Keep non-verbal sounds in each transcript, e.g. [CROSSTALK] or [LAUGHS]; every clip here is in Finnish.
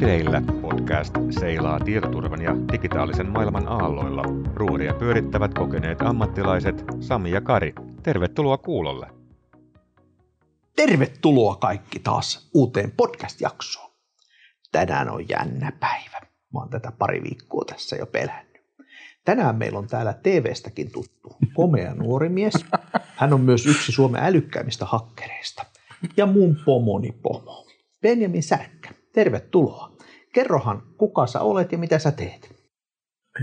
Vireillä podcast seilaa tietoturvan ja digitaalisen maailman aalloilla. Ruoria pyörittävät kokeneet ammattilaiset Sami ja Kari. Tervetuloa kuulolle. Tervetuloa kaikki taas uuteen podcast-jaksoon. Tänään on jännä päivä. Mä oon tätä pari viikkoa tässä jo pelännyt. Tänään meillä on täällä TV-stäkin tuttu komea nuori mies. Hän on myös yksi Suomen älykkäimmistä hakkereista. Ja mun pomoni pomo. Benjamin Särkkä, tervetuloa. Kerrohan, kuka sä olet ja mitä sä teet?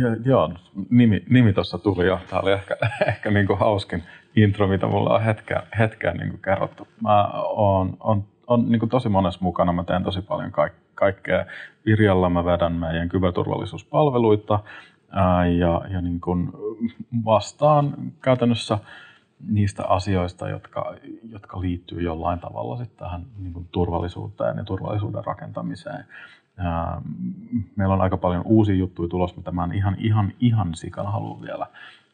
Ja, joo, nimi, nimi tuossa tuli jo. Tämä oli ehkä, [LAUGHS] ehkä niin kuin hauskin intro, mitä mulla on hetkeä, hetkeä niin kuin kerrottu. Mä oon, on, on niin kuin tosi monessa mukana. Mä teen tosi paljon kaik, kaikkea. Virjalla mä vedän meidän kyberturvallisuuspalveluita ää, ja, ja niin kuin vastaan käytännössä – niistä asioista, jotka, jotka liittyy jollain tavalla sitten tähän niin kuin turvallisuuteen ja turvallisuuden rakentamiseen. Meillä on aika paljon uusia juttuja tulossa, mitä mä en ihan, ihan, ihan sikana halua vielä,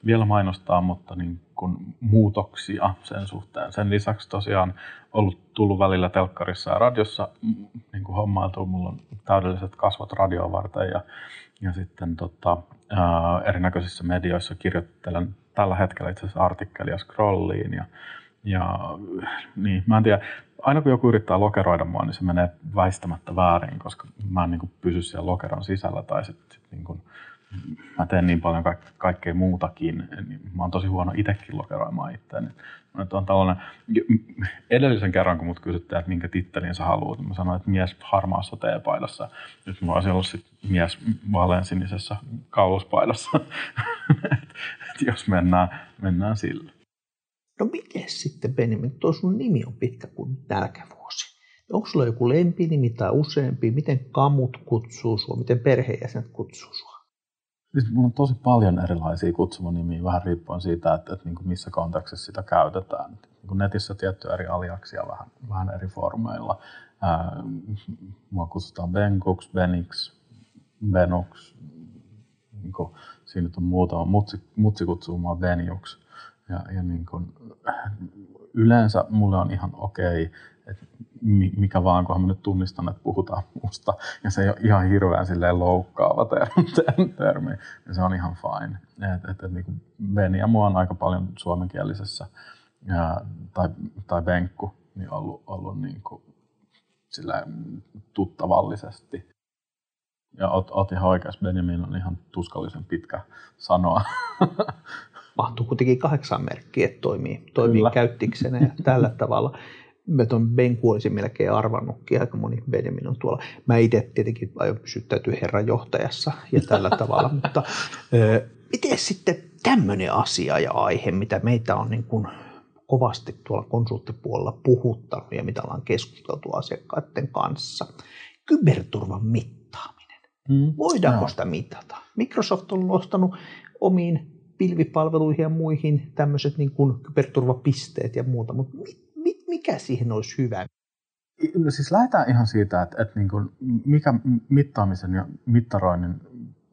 vielä mainostaa, mutta niin kuin muutoksia sen suhteen. Sen lisäksi tosiaan ollut tullut välillä telkkarissa ja radiossa niin kuin hommailtu. Mulla on täydelliset kasvot radioa varten ja, ja sitten tota, ää, erinäköisissä medioissa kirjoittelen tällä hetkellä itse asiassa artikkelia scrolliin ja, ja niin, mä en tiedä, aina kun joku yrittää lokeroida mua, niin se menee väistämättä väärin, koska mä en niin kuin pysy siellä lokeron sisällä tai sitten sit niin kuin, mä teen niin paljon ka- kaikkea muutakin, niin mä oon tosi huono itsekin lokeroimaan itseäni. On tällainen, edellisen kerran kun mut kysyttiin, että minkä tittelin sä haluat, mä sanoin, että mies harmaassa teepaidassa. Nyt mä olisin ollut sit mies vaaleansinisessä kauluspaidassa. [LAUGHS] jos mennään, mennään sillä. No miten sitten Benjamin, tuo sun nimi on pitkä kuin nälkävuosi. Onko sulla joku lempinimi tai useampi? Miten kamut kutsuu sua? Miten perheenjäsenet kutsuu sua? Siis mulla on tosi paljon erilaisia kutsumonimiä, vähän riippuen siitä, että, että niin kuin missä kontekstissa sitä käytetään. Niin kuin netissä tietty eri aliaksia vähän, vähän eri formeilla. Ää, mua kutsutaan Benkuks, Benix, Benux. Niin kuin, siinä nyt on muutama. Mutsi, mutsi kutsuu mua Benjuks. Ja, ja niin kuin, yleensä mulle on ihan okei, okay, että mikä vaan, kunhan mä nyt tunnistan, että puhutaan musta, ja se ei ole ihan hirveän silleen loukkaava termi, termi niin se on ihan fine. Et, et, et, niin Beni ja mua on aika paljon suomenkielisessä, ja, tai, tai Benkku, niin ollut, ollut niin kuin, silleen, tuttavallisesti. Ja oot, oot ihan oikeassa, Benjamin on ihan tuskallisen pitkä sanoa. Mahtuu kuitenkin kahdeksan merkkiä, että toimii, toimii käyttiksenä ja tällä tavalla mä tuon Benku olisin melkein arvannutkin, aika moni Benjamin on tuolla. Mä itse tietenkin aion pysyttäytyä herran johtajassa ja tällä [LAUGHS] tavalla, mutta ö, miten sitten tämmöinen asia ja aihe, mitä meitä on niin kuin kovasti tuolla konsulttipuolella puhuttanut ja mitä ollaan keskusteltu asiakkaiden kanssa, kyberturvan mittaaminen. Mm. Voidaanko no. sitä mitata? Microsoft on nostanut omiin pilvipalveluihin ja muihin tämmöiset niin kuin kyberturvapisteet ja muuta, mutta mikä siihen olisi hyvä? No siis lähdetään ihan siitä, että, että niin kuin mikä mittaamisen ja mittaroinnin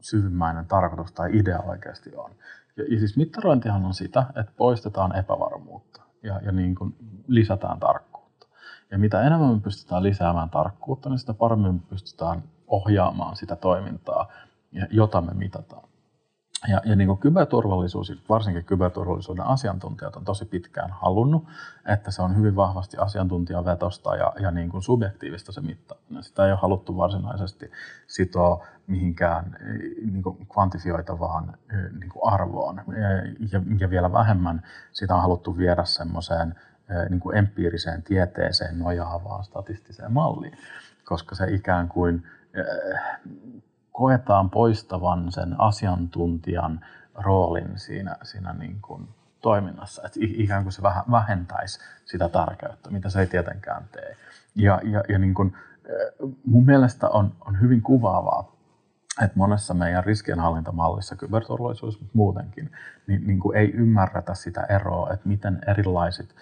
syvimmäinen tarkoitus tai idea oikeasti on. Ja, ja siis mittarointihan on sitä, että poistetaan epävarmuutta ja, ja niin kuin lisätään tarkkuutta. Ja mitä enemmän me pystytään lisäämään tarkkuutta, niin sitä paremmin me pystytään ohjaamaan sitä toimintaa, jota me mitataan. Ja, ja niin kuin kyberturvallisuus, varsinkin kyberturvallisuuden asiantuntijat on tosi pitkään halunnut, että se on hyvin vahvasti asiantuntijavetosta ja, ja niin kuin subjektiivista se mittaaminen. Sitä ei ole haluttu varsinaisesti sitoa mihinkään niin kuin kvantifioitavaan niin kuin arvoon. Ja, ja vielä vähemmän sitä on haluttu viedä semmoiseen niin kuin empiiriseen tieteeseen nojaavaan statistiseen malliin, koska se ikään kuin koetaan poistavan sen asiantuntijan roolin siinä, siinä niin kuin toiminnassa, että ikään kuin se vähentäisi sitä tärkeyttä, mitä se ei tietenkään tee. Ja, ja, ja niin kuin, mun mielestä on, on hyvin kuvaavaa, että monessa meidän riskienhallintamallissa, kyberturvallisuus muutenkin, niin, niin kuin ei ymmärretä sitä eroa, että miten erilaiset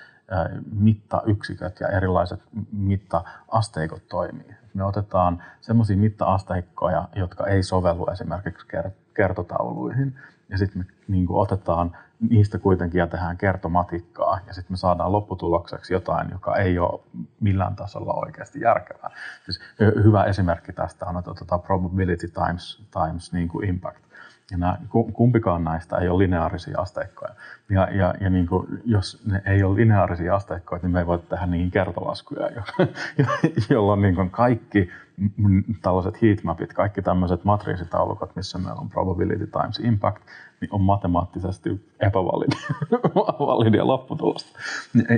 mittayksiköt ja erilaiset mittaasteikot toimii. Me otetaan semmoisia mittaasteikkoja, jotka ei sovellu esimerkiksi kertotauluihin, ja sitten me niin kuin otetaan niistä kuitenkin ja tehdään kertomatikkaa ja sitten me saadaan lopputulokseksi jotain, joka ei ole millään tasolla oikeasti järkevää. Siis hyvä esimerkki tästä on, että otetaan probability times, times niin kuin impact. Ja nämä, kumpikaan näistä ei ole lineaarisia asteikkoja. Ja, ja, ja niin kuin, jos ne ei ole lineaarisia asteikkoja, niin me ei voi tehdä niihin kertolaskuja, jolloin [LAUGHS] niin kuin kaikki tällaiset heatmapit, kaikki tämmöiset matriisitaulukot, missä meillä on probability times impact, niin on matemaattisesti epävalidia [LAUGHS] lopputulosta.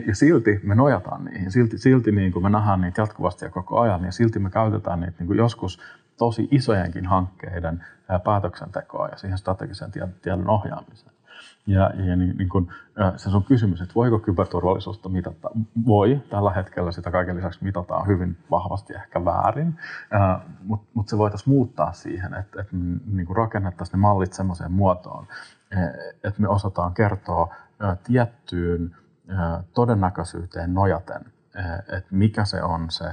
Ja silti me nojataan niihin, silti, silti niin kuin me nähdään niitä jatkuvasti ja koko ajan, ja silti me käytetään niitä niin kuin joskus tosi isojenkin hankkeiden päätöksentekoa ja siihen strategisen tiedon ohjaamiseen. Ja, ja niin, niin kun, se on kysymys, että voiko kyberturvallisuutta mitata? Voi. Tällä hetkellä sitä kaiken lisäksi mitataan hyvin vahvasti ehkä väärin, mutta mut se voitaisiin muuttaa siihen, että, että niin rakennettaisiin ne mallit sellaiseen muotoon, e, että me osataan kertoa tiettyyn todennäköisyyteen nojaten, että mikä se on se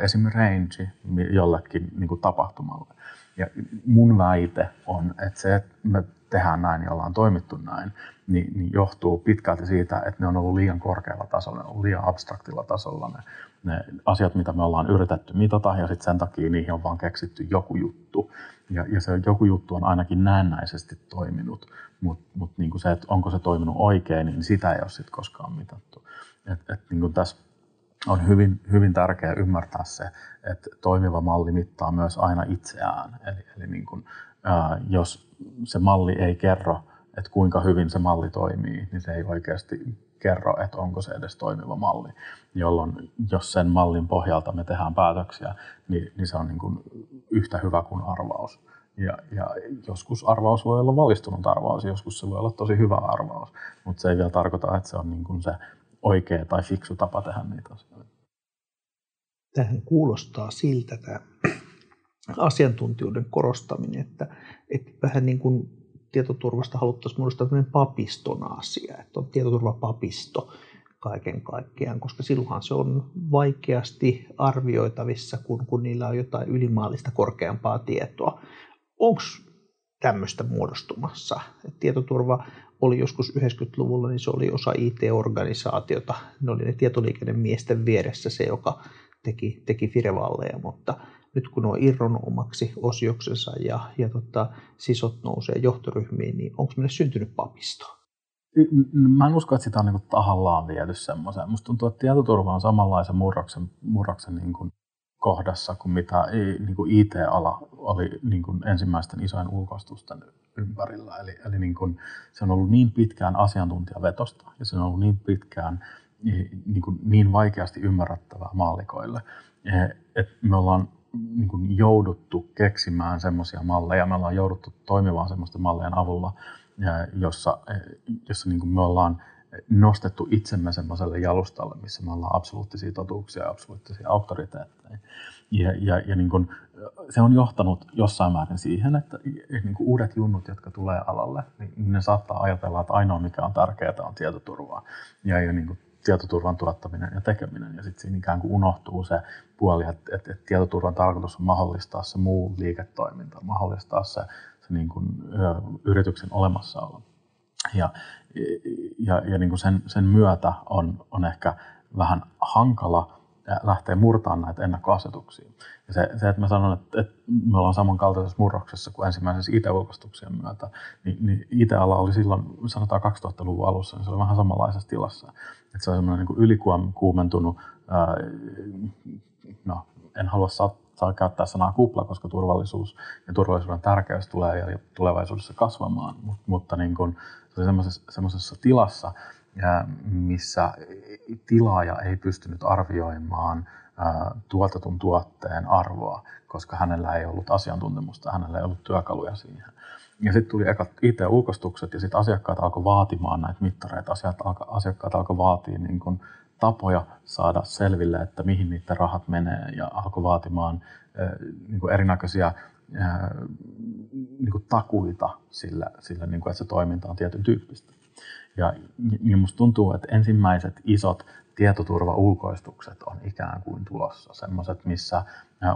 esim. range jollekin niin kuin tapahtumalle. Ja mun väite on, että se, että me tehdään näin ja ollaan toimittu näin, niin, niin johtuu pitkälti siitä, että ne on ollut liian korkealla tasolla, ne on ollut liian abstraktilla tasolla ne, ne asiat, mitä me ollaan yritetty mitata, ja sitten sen takia niihin on vaan keksitty joku juttu. Ja, ja se joku juttu on ainakin näennäisesti toiminut, mutta mut niin se, että onko se toiminut oikein, niin sitä ei ole sitten koskaan mitattu. Et, et niin tässä on hyvin, hyvin tärkeää ymmärtää se, että toimiva malli mittaa myös aina itseään. Eli, eli niin kuin, ää, jos se malli ei kerro, että kuinka hyvin se malli toimii, niin se ei oikeasti kerro, että onko se edes toimiva malli. Jolloin jos sen mallin pohjalta me tehdään päätöksiä, niin, niin se on niin kuin yhtä hyvä kuin arvaus. Ja, ja joskus arvaus voi olla valistunut arvaus, joskus se voi olla tosi hyvä arvaus, mutta se ei vielä tarkoita, että se on niin kuin se oikea tai fiksu tapa tehdä niitä asioita. Tähän kuulostaa siltä tämä [CLEARS THROAT] asiantuntijoiden korostaminen, että, että vähän niin kuin tietoturvasta haluttaisiin muodostaa tämmöinen papiston asia, että on tietoturvapapisto kaiken kaikkiaan, koska silloinhan se on vaikeasti arvioitavissa, kun, kun niillä on jotain ylimaallista korkeampaa tietoa. Onko tämmöistä muodostumassa? Et tietoturva oli joskus 90-luvulla, niin se oli osa IT-organisaatiota. Ne oli ne tietoliikennemiesten vieressä se, joka teki, teki firewalleja, mutta nyt kun on irronnut omaksi osioksensa ja, ja tota, sisot nousee johtoryhmiin, niin onko meille syntynyt papisto? Mä en usko, että sitä on niin tahallaan viety semmoiseen. Musta tuntuu, että tietoturva on samanlaisen murroksen, murroksen niin kuin kohdassa kuin mitä niin kuin IT-ala oli niin kuin ensimmäisten isojen ulkoistusten ympärillä. Eli, eli niin kuin, se on ollut niin pitkään asiantuntijavetosta ja se on ollut niin pitkään niin, kuin, niin vaikeasti ymmärrettävää maallikoille, että me ollaan niin kuin jouduttu keksimään semmoisia malleja, me ollaan jouduttu toimimaan semmoisten mallejen avulla, jossa, jossa niin kuin me ollaan nostettu itsemme semmoiselle jalustalle, missä me ollaan absoluuttisia totuuksia ja absoluuttisia auktoriteetteja. Ja, ja, ja niin kuin, se on johtanut jossain määrin siihen, että niin kuin uudet junnut, jotka tulee alalle, niin ne saattaa ajatella, että ainoa mikä on tärkeää on tietoturvaa. Ja, ja niin kuin tietoturvan tuottaminen ja tekeminen. Ja sitten siinä ikään kuin unohtuu se puoli, että, että, että tietoturvan tarkoitus on mahdollistaa se muu liiketoiminta, mahdollistaa se, se niin kuin, ö, yrityksen olemassaolo. Ja, ja, ja niin kuin sen, sen myötä on, on ehkä vähän hankala lähteä murtamaan näitä ennakkoasetuksia. Ja se, se, että mä sanon, että, että me ollaan samankaltaisessa murroksessa kuin ensimmäisessä IT-ulkoistuksien myötä, niin, niin IT-ala oli silloin, sanotaan 2000-luvun alussa, niin se oli vähän samanlaisessa tilassa. Että se oli semmoinen niin ylikuumentunut, ää, no en halua saa, saa käyttää sanaa kupla, koska turvallisuus ja turvallisuuden tärkeys tulee tulevaisuudessa kasvamaan, Mut, mutta niin kuin, se oli semmoisessa, semmoisessa tilassa, missä tilaaja ei pystynyt arvioimaan tuotetun tuotteen arvoa, koska hänellä ei ollut asiantuntemusta, hänellä ei ollut työkaluja siihen. Ja sitten tuli ekat IT-ulkostukset ja sitten asiakkaat alkoi vaatimaan näitä mittareita. Asiakkaat, alkoi vaatia niin kun tapoja saada selville, että mihin niiden rahat menee ja alkoi vaatimaan niin kuin erinäköisiä niin kuin takuita sillä, sillä niin kuin, että se toiminta on tietyn tyyppistä. Ja niin musta tuntuu, että ensimmäiset isot tietoturvaulkoistukset on ikään kuin tulossa. Semmoiset, missä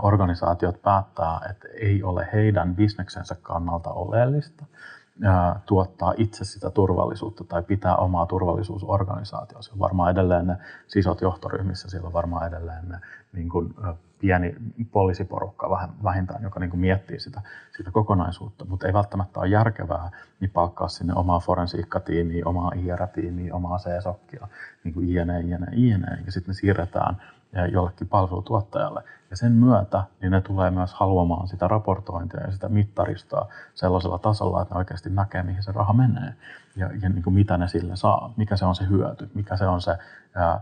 organisaatiot päättää, että ei ole heidän bisneksensä kannalta oleellista, tuottaa itse sitä turvallisuutta tai pitää omaa turvallisuusorganisaatioa. Se on varmaan edelleen ne sisot johtoryhmissä, siellä on varmaan edelleen ne niin kuin, pieni poliisiporukka vähintään, joka niin kuin miettii sitä, sitä kokonaisuutta, mutta ei välttämättä ole järkevää niin palkkaa sinne omaa forensiikkatiimiä, omaa IR-tiimiä, omaa CSOKkia, niin kuin INE, INE, INE, ja sitten ne siirretään jollekin palvelutuottajalle. Ja sen myötä niin ne tulee myös haluamaan sitä raportointia ja sitä mittaristoa sellaisella tasolla, että ne oikeasti näkee, mihin se raha menee ja, ja niin kuin mitä ne sillä saa, mikä se on se hyöty, mikä se on se ää,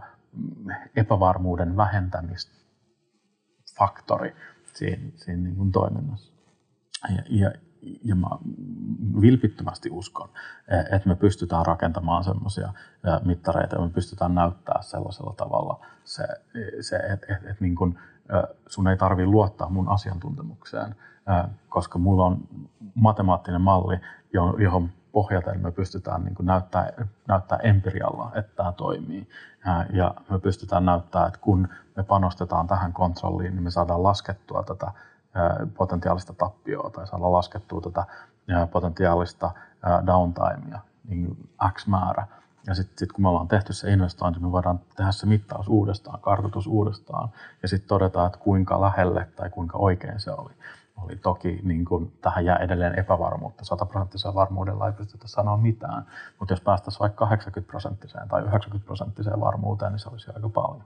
epävarmuuden vähentämisfaktori siinä, siinä niin kuin toiminnassa. Ja, ja, ja mä vilpittömästi uskon, että me pystytään rakentamaan semmoisia mittareita ja me pystytään näyttää sellaisella tavalla se, se että et, et niin sun ei tarvi luottaa mun asiantuntemukseen, koska mulla on matemaattinen malli, johon pohjaten me pystytään niin näyttää, näyttää empirialla, että tämä toimii. Ja me pystytään näyttää, että kun me panostetaan tähän kontrolliin, niin me saadaan laskettua tätä potentiaalista tappioa tai saada laskettua tätä potentiaalista downtimea niin X määrä. Ja sitten sit kun me ollaan tehty se investointi, me voidaan tehdä se mittaus uudestaan, kartoitus uudestaan ja sitten todeta, että kuinka lähelle tai kuinka oikein se oli. Oli toki, niin kun, tähän jää edelleen epävarmuutta. 100 prosenttisella varmuudella ei pystytä sanoa mitään, mutta jos päästäisiin vaikka 80 prosenttiseen tai 90 prosenttiseen varmuuteen, niin se olisi aika paljon.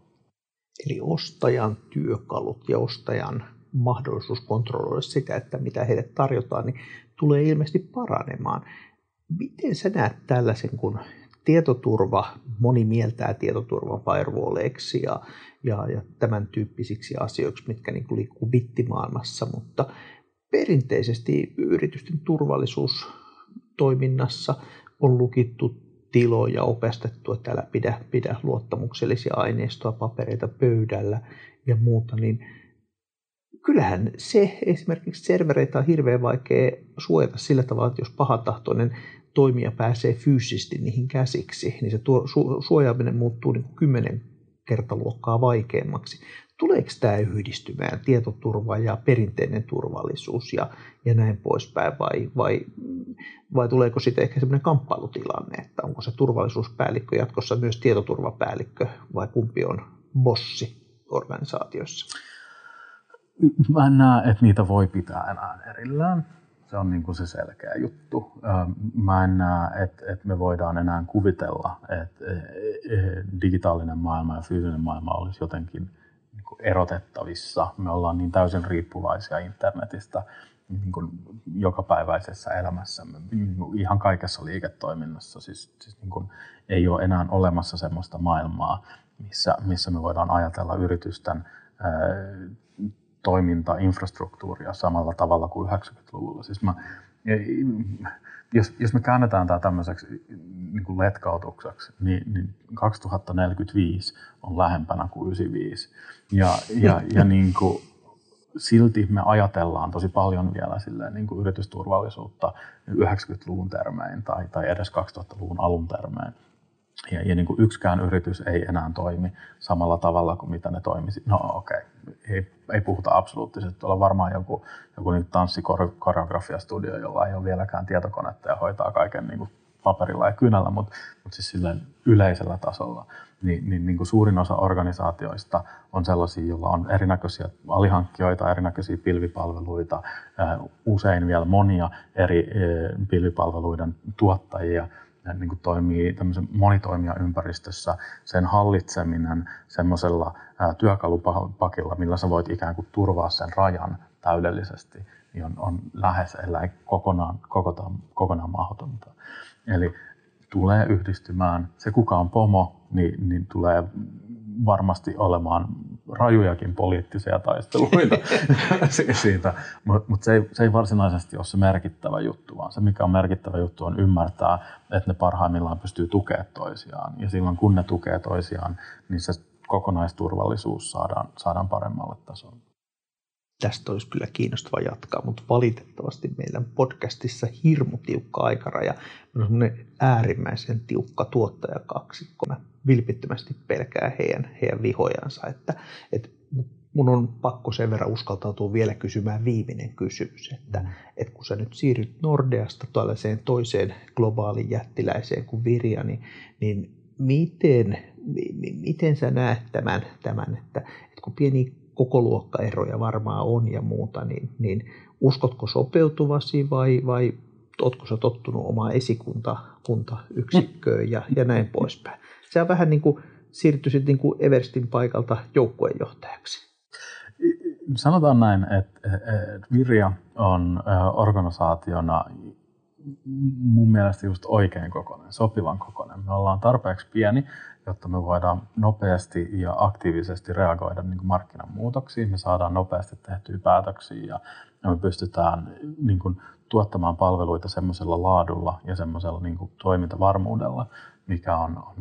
Eli ostajan työkalut ja ostajan mahdollisuus kontrolloida sitä, että mitä heille tarjotaan, niin tulee ilmeisesti paranemaan. Miten sä näet tällaisen, kun tietoturva, moni mieltää tietoturvan firewalleiksi ja, ja, ja tämän tyyppisiksi asioiksi, mitkä niin liikkuu bittimaailmassa, mutta perinteisesti yritysten turvallisuustoiminnassa on lukittu tiloja, opestettu, että älä pidä, pidä luottamuksellisia aineistoa, papereita pöydällä ja muuta, niin kyllähän se esimerkiksi servereitä on hirveän vaikea suojata sillä tavalla, että jos pahantahtoinen toimija pääsee fyysisesti niihin käsiksi, niin se tuo, su, suojaaminen muuttuu niin kuin kymmenen kertaluokkaa vaikeammaksi. Tuleeko tämä yhdistymään, tietoturva ja perinteinen turvallisuus ja, ja näin poispäin, vai, vai, vai tuleeko sitten ehkä sellainen kamppailutilanne, että onko se turvallisuuspäällikkö jatkossa myös tietoturvapäällikkö, vai kumpi on bossi organisaatiossa? Mä en näe, että niitä voi pitää enää erillään. Se on niin kuin se selkeä juttu. Mä en näe, että, että me voidaan enää kuvitella, että e, e, digitaalinen maailma ja fyysinen maailma olisi jotenkin niin kuin erotettavissa. Me ollaan niin täysin riippuvaisia internetistä niin kuin jokapäiväisessä elämässämme, niin kuin ihan kaikessa liiketoiminnassa. Siis, siis niin kuin ei ole enää olemassa sellaista maailmaa, missä, missä me voidaan ajatella yritysten toimintainfrastruktuuria samalla tavalla kuin 90-luvulla. Siis mä, jos, jos me käännetään tämä tämmöiseksi niin kuin letkautukseksi, niin, niin 2045 on lähempänä kuin 95. Ja, ja, ja [LAUGHS] niin kuin, silti me ajatellaan tosi paljon vielä silleen, niin kuin yritysturvallisuutta 90-luvun termein tai, tai edes 2000-luvun alun termein. Ja, ja niin kuin yksikään yritys ei enää toimi samalla tavalla kuin mitä ne toimisi. No okei, okay. ei, ei puhuta absoluuttisesti. Tuolla on varmaan joku, joku niin tanssikoreografiastudio, jolla ei ole vieläkään tietokonetta ja hoitaa kaiken niin kuin paperilla ja kynällä, mutta, mutta siis silleen yleisellä tasolla. Niin, niin, niin kuin suurin osa organisaatioista on sellaisia, joilla on erinäköisiä alihankkijoita, erinäköisiä pilvipalveluita, usein vielä monia eri pilvipalveluiden tuottajia – niin kuin toimii tämmöisen monitoimijaympäristössä, sen hallitseminen semmoisella työkalupakilla, millä sä voit ikään kuin turvaa sen rajan täydellisesti, niin on, on lähes, ellei kokonaan, kokonaan, kokonaan mahdotonta. Eli tulee yhdistymään, se kuka on pomo, niin, niin tulee varmasti olemaan rajujakin poliittisia taisteluita. [LAUGHS] Siitä, mutta mut se, ei, se ei varsinaisesti ole se merkittävä juttu, vaan se mikä on merkittävä juttu on ymmärtää, että ne parhaimmillaan pystyy tukemaan toisiaan. Ja silloin kun ne tukee toisiaan, niin se kokonaisturvallisuus saadaan, saadaan paremmalle tasolle tästä olisi kyllä kiinnostava jatkaa, mutta valitettavasti meidän podcastissa hirmu tiukka aikaraja. on semmoinen äärimmäisen tiukka tuottajakaksikko. Mä vilpittömästi pelkää heidän, heidän vihojansa, että, että mun on pakko sen verran uskaltautua vielä kysymään viimeinen kysymys, että, mm. että kun sä nyt siirryt Nordeasta tällaiseen toiseen globaaliin jättiläiseen kuin Virja, niin, niin miten, miten sä näet tämän, tämän että, että kun pieni kokoluokkaeroja varmaan on ja muuta, niin, niin uskotko sopeutuvasi vai, vai oletko sä tottunut omaan esikunta kuntayksikköön ja, ja näin poispäin. Se on vähän niin kuin siirtyisit niin kuin Everstin paikalta joukkueenjohtajaksi. Sanotaan näin, että Virja on organisaationa mun mielestä just oikein kokoinen, sopivan kokoinen. Me ollaan tarpeeksi pieni, jotta me voidaan nopeasti ja aktiivisesti reagoida niin markkinan muutoksiin. Me saadaan nopeasti tehtyä päätöksiä ja me pystytään niin kuin, tuottamaan palveluita semmoisella laadulla ja semmoisella niin kuin, toimintavarmuudella, mikä on, on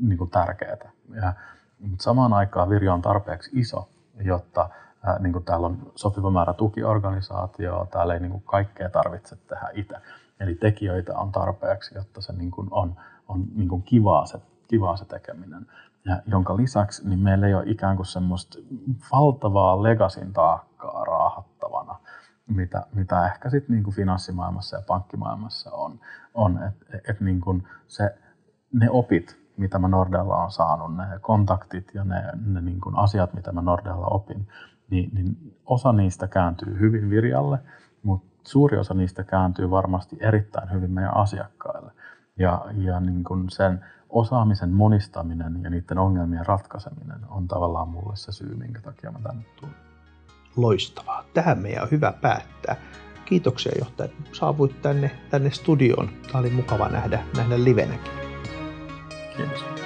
niin kuin, tärkeää. Ja, mutta samaan aikaan Virjo on tarpeeksi iso, jotta ää, niin kuin täällä on sopiva määrä tukiorganisaatioa, täällä ei niin kuin, kaikkea tarvitse tehdä itse. Eli tekijöitä on tarpeeksi, jotta se niin kuin, on, on niin kuin, kivaa se kivaa se tekeminen. Ja jonka lisäksi niin meillä ei ole ikään kuin semmoista valtavaa legasin taakkaa raahattavana, mitä, mitä ehkä sitten niin finanssimaailmassa ja pankkimaailmassa on. on että et niin kuin se, ne opit, mitä mä Nordella on saanut, ne kontaktit ja ne, ne niin kuin asiat, mitä mä Nordella opin, niin, niin osa niistä kääntyy hyvin Virjalle, mutta suuri osa niistä kääntyy varmasti erittäin hyvin meidän asiakkaille. Ja, ja niin kuin sen osaamisen monistaminen ja niiden ongelmien ratkaiseminen on tavallaan mulle se syy, minkä takia mä tänne tulin. Loistavaa. Tähän meidän on hyvä päättää. Kiitoksia johtaja, että saavuit tänne, tänne studioon. Tämä oli mukava nähdä, nähdä livenäkin. Kiitos.